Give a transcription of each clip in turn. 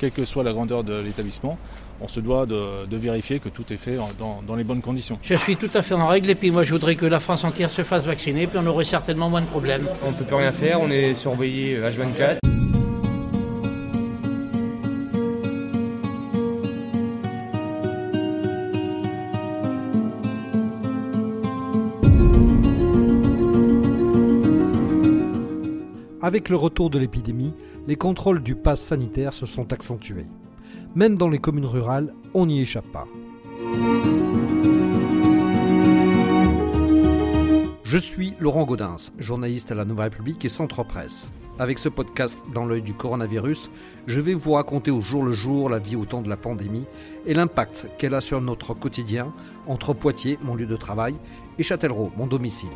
quelle que soit la grandeur de l'établissement, on se doit de, vérifier que tout est fait dans, les bonnes conditions. Je suis tout à fait en règle et puis moi je voudrais que la France entière se fasse vacciner puis on aurait certainement moins de problèmes. On ne peut plus rien faire, on est surveillé H24. Avec le retour de l'épidémie, les contrôles du pass sanitaire se sont accentués. Même dans les communes rurales, on n'y échappe pas. Je suis Laurent Gaudens, journaliste à la Nouvelle République et Centre Presse. Avec ce podcast dans l'œil du coronavirus, je vais vous raconter au jour le jour la vie au temps de la pandémie et l'impact qu'elle a sur notre quotidien entre Poitiers, mon lieu de travail, et Châtellerault, mon domicile.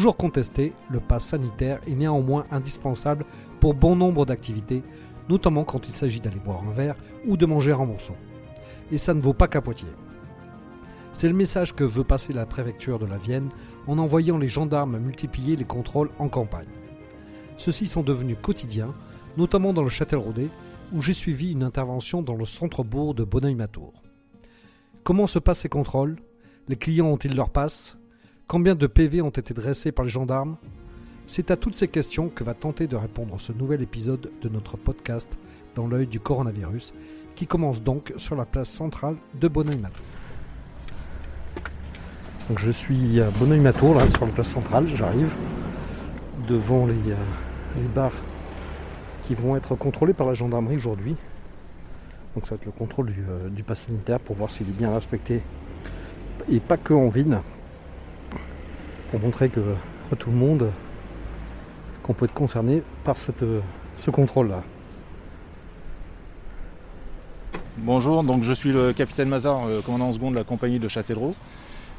Toujours contesté, le pass sanitaire est néanmoins indispensable pour bon nombre d'activités, notamment quand il s'agit d'aller boire un verre ou de manger un morceau. Et ça ne vaut pas qu'à Poitiers. C'est le message que veut passer la préfecture de la Vienne en envoyant les gendarmes multiplier les contrôles en campagne. Ceux-ci sont devenus quotidiens, notamment dans le Châtelleraudais, où j'ai suivi une intervention dans le centre-bourg de Bonneuil-Matour. Comment se passent ces contrôles? Les clients ont-ils leur passe? Combien de PV ont été dressés par les gendarmes? C'est à toutes ces questions que va tenter de répondre ce nouvel épisode de notre podcast Dans l'œil du coronavirus, qui commence donc sur la place centrale de Bonneuil-Matour. Je suis à Bonneuil-Matour, sur la place centrale, j'arrive devant les, euh, les bars qui vont être contrôlés par la gendarmerie aujourd'hui. Donc ça va être le contrôle du, euh, du pass sanitaire pour voir s'il est bien respecté. Et pas que en ville, pour montrer que, à tout le monde qu'on peut être concerné par cette, ce contrôle-là. Bonjour, donc je suis le capitaine Mazar, euh, commandant en seconde de la compagnie de Châtellerault.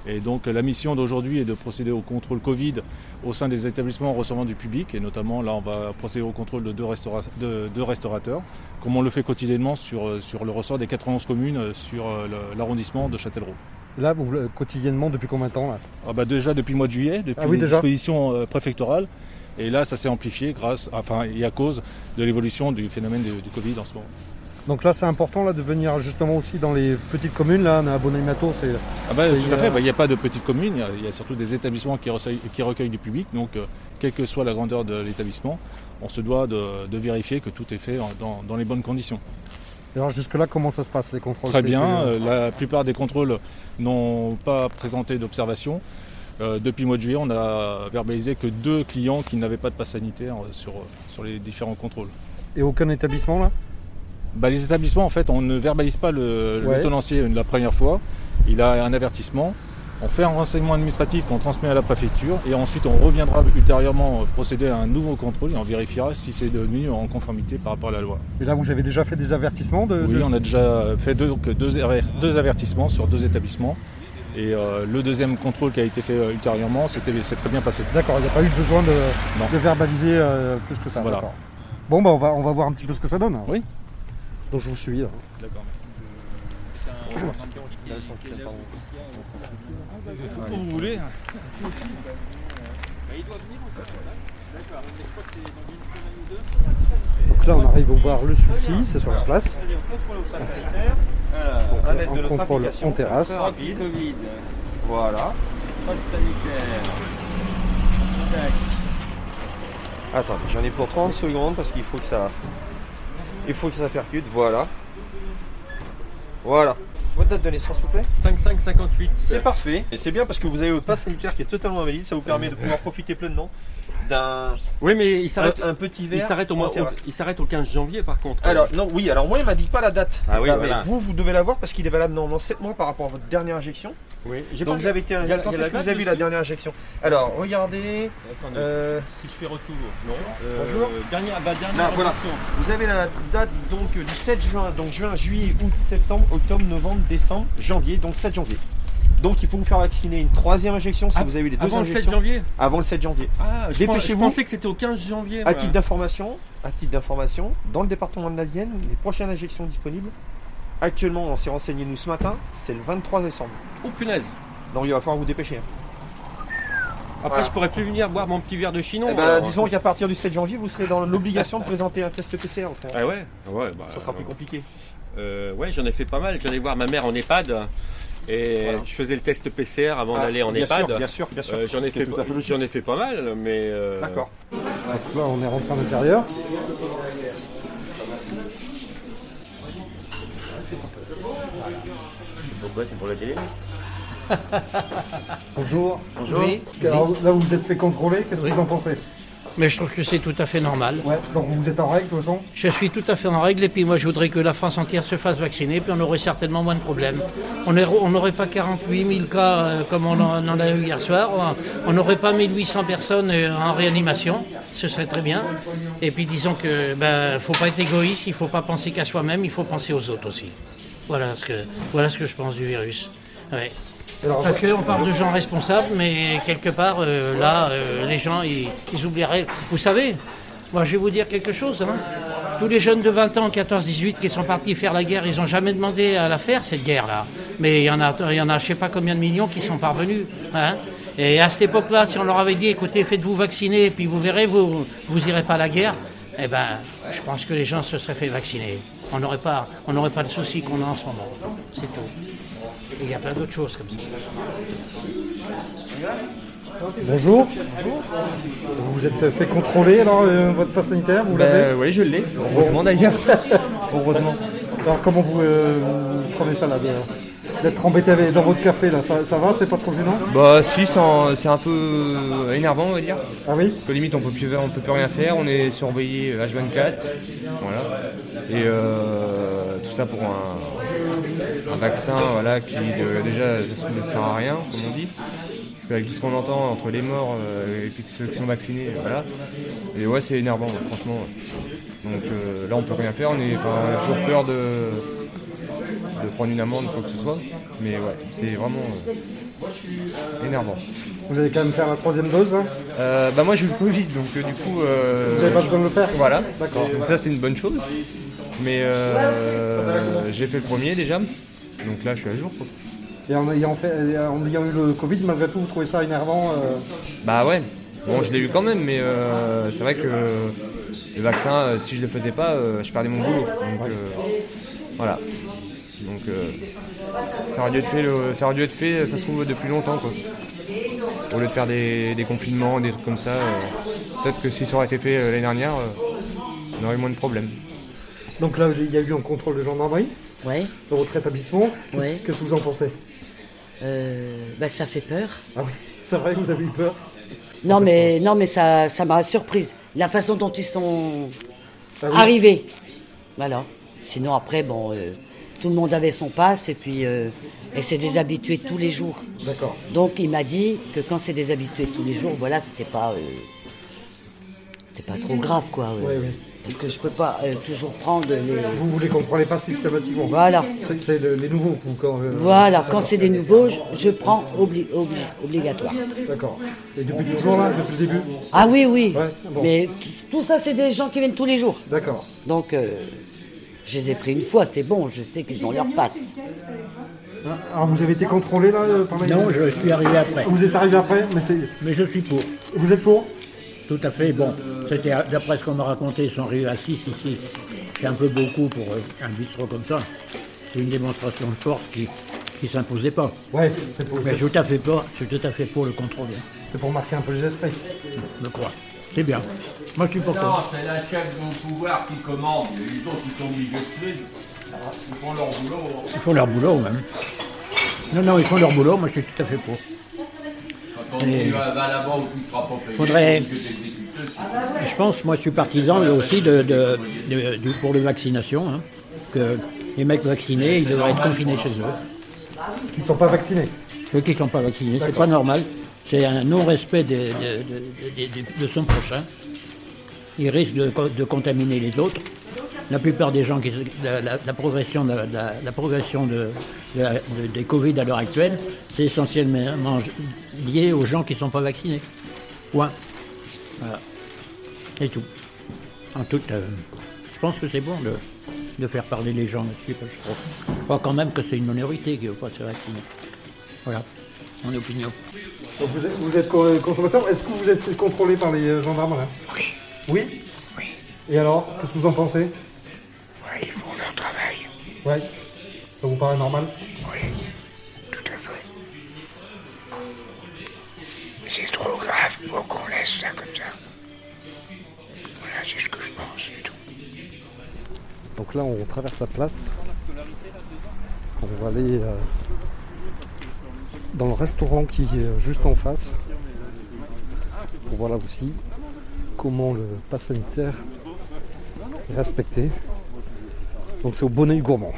Et donc la mission d'aujourd'hui est de procéder au contrôle Covid au sein des établissements recevant du public. Et notamment là on va procéder au contrôle de deux, de restaurateurs, comme on le fait quotidiennement sur, euh, sur le ressort des 91 communes euh, sur l'arrondissement de Châtellerault. Là, vous, quotidiennement, depuis combien de temps là? Ah bah Déjà depuis le mois de juillet, depuis ah les dispositions euh, préfectorales. Et là, ça s'est amplifié grâce, enfin, et à cause de l'évolution du phénomène du, Covid en ce moment. Donc là, c'est important là, de venir justement aussi dans les petites communes. Là, on a Bonaimato, c'est. Ah bah, tout à fait. Bah, il n'y a pas de petites communes. Il y, a surtout des établissements qui, qui recueillent du public. Donc, euh, quelle que soit la grandeur de l'établissement, on se doit de, vérifier que tout est fait dans les bonnes conditions. Alors jusque-là, comment ça se passe les contrôles Très bien. Euh, la plupart des contrôles n'ont pas présenté d'observation. Euh, depuis le mois de juillet, on a verbalisé que deux clients qui n'avaient pas de passe sanitaire euh, sur, sur les différents contrôles. Et aucun établissement là? Bah, Les établissements, en fait, on ne verbalise pas le, tenancier la première fois. Il a un avertissement. On fait un renseignement administratif qu'on transmet à la préfecture et ensuite on reviendra ultérieurement procéder à un nouveau contrôle et on vérifiera si c'est devenu en conformité par rapport à la loi. Et là vous avez déjà fait des avertissements de, Oui, on a déjà fait deux, deux, avertissements sur deux établissements. Et euh, le deuxième contrôle qui a été fait euh, ultérieurement, c'était, c'est très bien passé. D'accord, il n'y a pas eu besoin de, verbaliser euh, plus que ça. Voilà. Bon, bah, on, va, on va voir un petit peu ce que ça donne. Oui. Donc je vous suis. D'accord. Vous voulez. Donc là, on arrive au bar Le Souki, c'est sur la place. On contrôle en terrasse. Rapide. Voilà. sanitaire. Attends, j'en ai pour 30 secondes parce qu'il faut que ça. Il faut que ça percute, voilà. Voilà. Votre date de naissance, s'il vous plaît 5558. C'est parfait. Et c'est bien parce que vous avez votre passe sanitaire qui est totalement valide. Ça vous permet de pouvoir profiter pleinement d'un. Oui, mais il s'arrête. Un, petit verre. Il s'arrête au, il s'arrête au 15 janvier, par contre. Alors, non, oui, alors moi, il m'a dit pas la date. Ah oui, mais vous, vous devez l'avoir parce qu'il est valable normalement 7 mois par rapport à votre dernière injection. Oui, Donc, vous avez été. Quand est-ce que vous avez eu la dernière injection? Alors, regardez. Euh, si je fais retour, non. Bonjour. Euh, dernière, bah, dernière voilà. Vous avez la date donc du 7 juin, donc juin, juillet, août, septembre, octobre, novembre, décembre, janvier, donc 7 janvier. Donc il faut vous faire vacciner une troisième injection si ah, vous avez eu les deux avant injections. Avant le 7 janvier Avant le 7 janvier. Ah, je, je pensais que c'était au 15 janvier. À titre d'information, à titre d'information, dans le département de la Vienne, les prochaines injections disponibles, actuellement on s'est renseigné nous ce matin, c'est le 23 décembre. Oh punaise Donc il va falloir vous dépêcher. Hein. Après, je pourrais plus venir boire mon petit verre de chinon. Eh ben, alors. disons qu'à partir du 7 janvier, vous serez dans l'obligation de présenter un test PCR. frère. Ah ouais Ouais, bah. Ça sera plus compliqué. euh, ouais, j'en ai fait pas mal. J'allais voir ma mère en EHPAD. Et Voilà. je faisais le test PCR avant d'aller en bien EHPAD. Sûr, bien sûr, bien sûr. Euh, j'en ai fait, j'en ai pas mal, mais. euh, D'accord. Là, on est rentré à l'intérieur. Pourquoi c'est pour la télé Bonjour. Oui, Alors oui. là, vous vous êtes fait contrôler. Qu'est-ce Oui. que vous en pensez? Mais je trouve que c'est tout à fait normal. Ouais. Donc vous êtes en règle de toute façon? Je suis tout à fait en règle et puis moi je voudrais que la France entière se fasse vacciner puis on aurait certainement moins de problèmes. On n'aurait pas 48 000 cas euh, comme on en, on en a eu hier soir, on n'aurait pas 1800 personnes euh, en réanimation, ce serait très bien. Et puis disons que ben faut pas être égoïste, il faut pas penser qu'à soi-même, il faut penser aux autres aussi. Voilà ce que voilà ce que je pense du virus. Ouais. Alors, Parce qu'on parle de gens responsables, mais quelque part, euh, là, euh, les gens, ils, ils oublieraient. Vous savez, moi, je vais vous dire quelque chose. hein. Tous les jeunes de 20 ans, 14, 18, qui sont partis faire la guerre, ils n'ont jamais demandé à la faire, cette guerre-là. Mais il y en a, il y en a je ne sais pas combien de millions qui sont parvenus. hein. Et à cette époque-là, si on leur avait dit, écoutez, faites-vous vacciner, puis vous verrez, vous vous irez pas à la guerre, eh ben, je pense que les gens se seraient fait vacciner. On n'aurait pas, on n'aurait pas le souci qu'on a en ce moment. C'est tout. Et Il y a plein d'autres choses comme ça. bonjour. Vous vous êtes fait contrôler alors euh, votre passe sanitaire Vous l'avez Bah, oui, je l'ai. Heureusement d'ailleurs. Heureusement. Alors comment vous, euh, vous prenez ça là de- D'être embêté avec- dans votre café là, ça, ça va C'est pas trop gênant Bah si, c'est un, peu énervant on va dire. Ah oui Parce que limite on peut plus, on peut plus rien faire, on est surveillé H24. Voilà. Et euh, tout ça pour un, un vaccin voilà, qui de- déjà ne sert à rien, comme on dit. Parce qu'avec tout ce qu'on entend entre les morts euh, et puis ceux qui sont vaccinés, voilà. Et ouais c'est énervant franchement. Donc euh, là on peut rien faire, on, est, enfin, on a toujours peur de, de prendre une amende quoi que ce soit. Mais ouais, c'est vraiment euh, énervant. Vous allez quand même faire la troisième dose là Euh, bah moi j'ai eu le Covid donc euh, du coup euh, Vous n'avez pas besoin de le faire voilà D'accord. donc ça c'est une bonne chose mais j'ai fait le premier déjà donc là je suis à jour quoi. Et en ayant, fait, en ayant eu le Covid, malgré tout, vous trouvez ça énervant bah ouais bon je l'ai eu quand même mais euh, c'est vrai que le vaccin euh, si je le faisais pas euh, je perdais mon boulot donc voilà donc euh, ça aurait dû être fait le- ça aurait dû être fait ça se trouve depuis longtemps quoi au lieu de faire des, des confinements des trucs comme ça euh, peut-être que si ça aurait été fait euh, l'année dernière euh, on aurait eu moins de problèmes Donc là, il y a eu un contrôle de gendarmerie Ouais, dans votre établissement. Qu'est-ce Ouais. qu'est-ce que vous en pensez? Euh, bah ça fait peur. Ah oui, c'est vrai que vous avez eu peur Non mais non mais ça ça m'a surprise. La façon dont ils sont Ah oui. arrivés. Voilà. Sinon après bon euh, tout le monde avait son passe et puis euh, et c'est des habitués tous les jours. D'accord. Donc il m'a dit que quand c'est des habitués tous les jours, voilà, c'était pas euh, c'était pas trop grave quoi. Oui, oui. Parce que je peux pas euh, toujours prendre les Vous voulez qu'on prenne les passes systématiquement voilà. C'est- C'est le- les nouveaux quand, Voilà, quand c'est des nouveaux, je, je prends obli- obli- obligatoire. D'accord. Et depuis toujours là, depuis le début Ah oui, oui. Ouais, bon. Mais tout ça, c'est des gens qui viennent tous les jours. D'accord. Donc, euh, je les ai pris une fois, c'est bon, je sais qu'ils ont leur passe. Ah, Alors vous avez été contrôlé là euh, par les... Non, je suis arrivé après. Vous êtes arrivé après, mais je suis pour. Vous êtes pour Tout à fait. Bon, c'était d'après ce qu'on m'a raconté, ils sont arrivés à 6 ici. C'est un peu beaucoup pour euh, un bistrot comme ça. C'est une démonstration de force qui ne s'imposait pas. Ouais, c'est pour, Mais je suis tout à fait pour, je suis tout à fait pour le contrôler, c'est pour marquer un peu les esprits. je crois. C'est bien. Moi, je suis pour Non, c'est la chef du pouvoir qui commande. Les autres, ils sont obligés de suivre. Ils font leur boulot. Ils font leur boulot, même. Non, non, ils font leur boulot, moi, je suis tout à fait pour. Quand on dit, va là-bas où tu ne seras pas payé, Faudrait-. Je pense, moi, je suis partisan aussi de, de- de- pour les vaccinations, hein, que les mecs vaccinés, ils devraient être confinés chez eux. Qui ne sont pas vaccinés. Ceux qui ne sont pas vaccinés, c'est pas normal. C'est un non-respect de, son prochain. Il risque de, co- de contaminer les autres. La plupart des gens qui la, la- progression la, la progression des Covid à l'heure actuelle, c'est essentiellement lié aux gens qui ne sont pas vaccinés. Point. Voilà. C'est tout. En tout, euh, je pense que c'est bon de, de faire parler les gens que Je crois, je crois quand même que c'est une minorité qui ne veut pas se vacciner. Voilà. Mon opinion. Donc vous êtes, vous êtes co- consommateur. Est-ce que vous êtes contrôlé par les euh, gendarmes là? Oui. Oui? Oui. Et alors Qu'est-ce que vous en pensez? Ouais, ils font leur travail. Ouais. Ça vous paraît normal? Oui, tout à fait. Mais c'est trop grave pour qu'on laisse ça comme ça. Voilà, c'est ce que je pense, c'est tout. Donc là, on traverse la place. On va aller euh, dans le restaurant qui est euh, juste en face. Pour voir là aussi comment le pass sanitaire est respecté. Donc c'est au Bonnet Gourmand.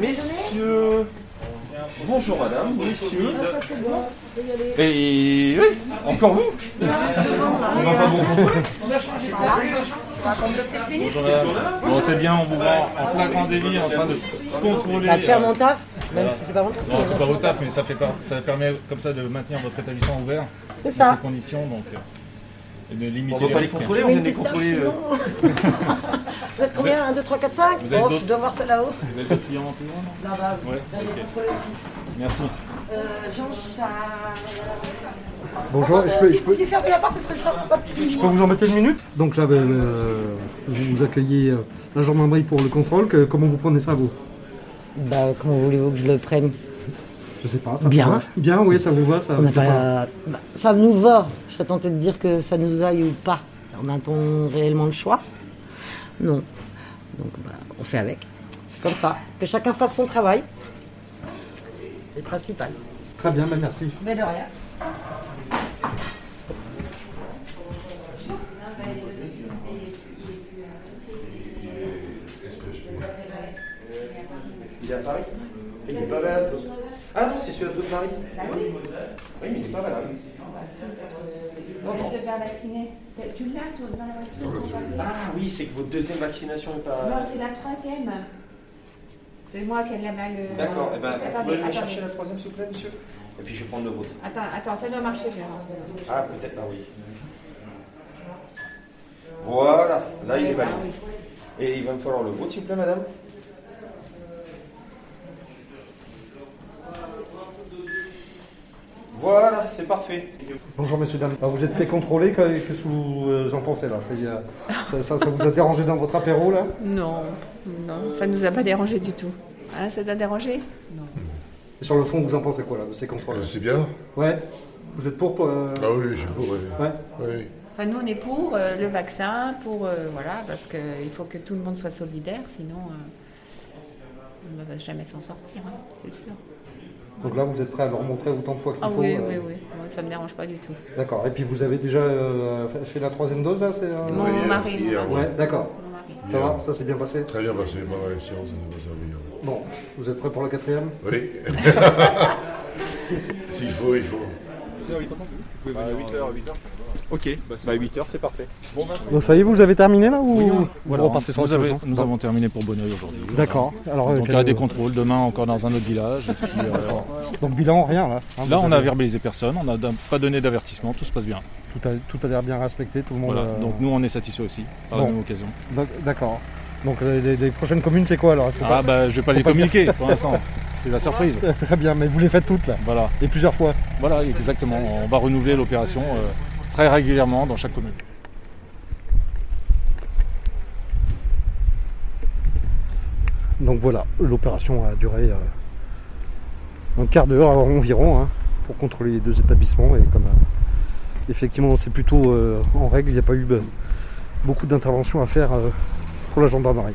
Messieurs, bonjour madame, messieurs. Et oui, encore vous On va pas vous contrôler Bonjour madame. Bon, c'est bien, on vous voit en flagrant délit en train de contrôler. Bah, de faire mon euh, taf, même si c'est pas mon taf. Non, c'est pas votre taf, mais ça, fait ça permet comme ça de maintenir votre établissement ouvert. C'est Dans ça. ces conditions, donc. Euh, et de limiter On va pas les contrôler, on vient de les contrôler. euh, Vous êtes combien 1, 2, 3, 4, 5 Vous Oh, je dois voir ça là-haut. Vous avez d'autres clients en. Ouais, Là, j'ai ok. contrôlé aussi. Merci. Euh, Jean-Charles. Bonjour, Ah, je peux- si je vous peux- la porte, Je vous embêter une minute Donc là, ben, euh, vous vous accueillez euh, la gendarmerie pour le contrôle. Que- comment vous prenez ça, vous? Bah, comment voulez-vous que je le prenne? Je sais pas. Ça Bien. va Bien, oui, ça vous va ça, pas- pas- bah, Ça nous va. Je serais tentée de dire que ça nous aille ou pas. On a-t-on réellement le choix? Non. Donc voilà, on fait avec. C'est comme ça. Que chacun fasse son travail. C'est le principal. Très bien, ben, merci. Mais de rien. Il est à Paris? Il est pas valable. Ah non, c'est celui de votre mari Oui, Oui, mais il est pas valable. Non, non. Se faire vacciner. Tu l'as, toi, dans la voiture ton papier Ah oui, c'est que votre deuxième vaccination n'est pas. Non, c'est la troisième. C'est moi qui ai la mal. euh, D'accord, eh ben, vous pouvez me attendez. chercher la troisième, s'il vous plaît, monsieur Et puis je vais prendre le vôtre. Attends, attends, ça doit marcher, je vais avancer. Ah, peut-être là, oui. Voilà, là il est bah valide. Et il va me falloir le vôtre, s'il vous plaît, madame Voilà, c'est parfait. Bonjour, monsieur Dame. Ah, Vous êtes fait contrôler, que- qu'est-ce que vous euh, en pensez là ça, y a- ça, ça- ça vous a dérangé dans votre apéro là? Non, non, ça ne nous a pas dérangé du tout. Hein, ça t'a dérangé? Non. Et sur le fond, vous en pensez quoi là de ces contrôles? C'est bien. Ouais. Vous êtes pour euh, Ah oui, je suis pour. oui. Ouais. Oui. Enfin, nous, on est pour euh, le vaccin, pour. euh, voilà, parce qu'il faut que tout le monde soit solidaire, sinon euh, on ne va jamais s'en sortir, hein, c'est sûr. Donc là, vous êtes prêt à leur montrer autant de fois qu'il Ah faut oui, euh, oui, oui, Moi, ça ne me dérange pas du tout. D'accord. Et puis vous avez déjà euh, fait- la troisième dose là c'est, euh, Mon Oui, mari, hier, ouais. Ouais, d'accord. Ça va Ça s'est bien passé? Très bien passé, ma réaction, ça s'est passé bien. Bon, vous êtes prêt pour la quatrième? Oui. S'il faut, il faut. Bah, 8h, 8h. Ok, bah 8h, c'est parfait. Donc ça y est, vous avez terminé là ou vous Voilà, repartez sur nous, avez- avons terminé pour Bonneuil aujourd'hui. D'accord. Alors, Donc il y aura des contrôles demain encore dans un autre village. et puis, euh, Donc bilan, rien là. hein, là, on a avez- verbalisé personne, on n'a pas donné d'avertissement, tout se passe bien. Tout a, tout a l'air bien respecté, tout le monde. Voilà. euh, Donc nous, on est satisfait aussi par Bon. la même occasion. d'ac- D'accord. Donc les, les- les prochaines communes, c'est quoi alors? Ah pas- bah, je vais pas Faut les pas dire. communiquer pour l'instant. C'est la surprise. Très bien, mais vous les faites toutes là. Voilà. Et plusieurs fois. Voilà, exactement. On va renouveler l'opération euh, très régulièrement dans chaque commune. Donc voilà, l'opération a duré euh, un quart d'heure environ hein, pour contrôler les deux établissements. Et comme euh, effectivement c'est plutôt euh, en règle, il n'y a pas eu beaucoup d'interventions à faire pour la gendarmerie.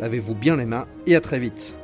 lavez-vous bien les mains et à très vite.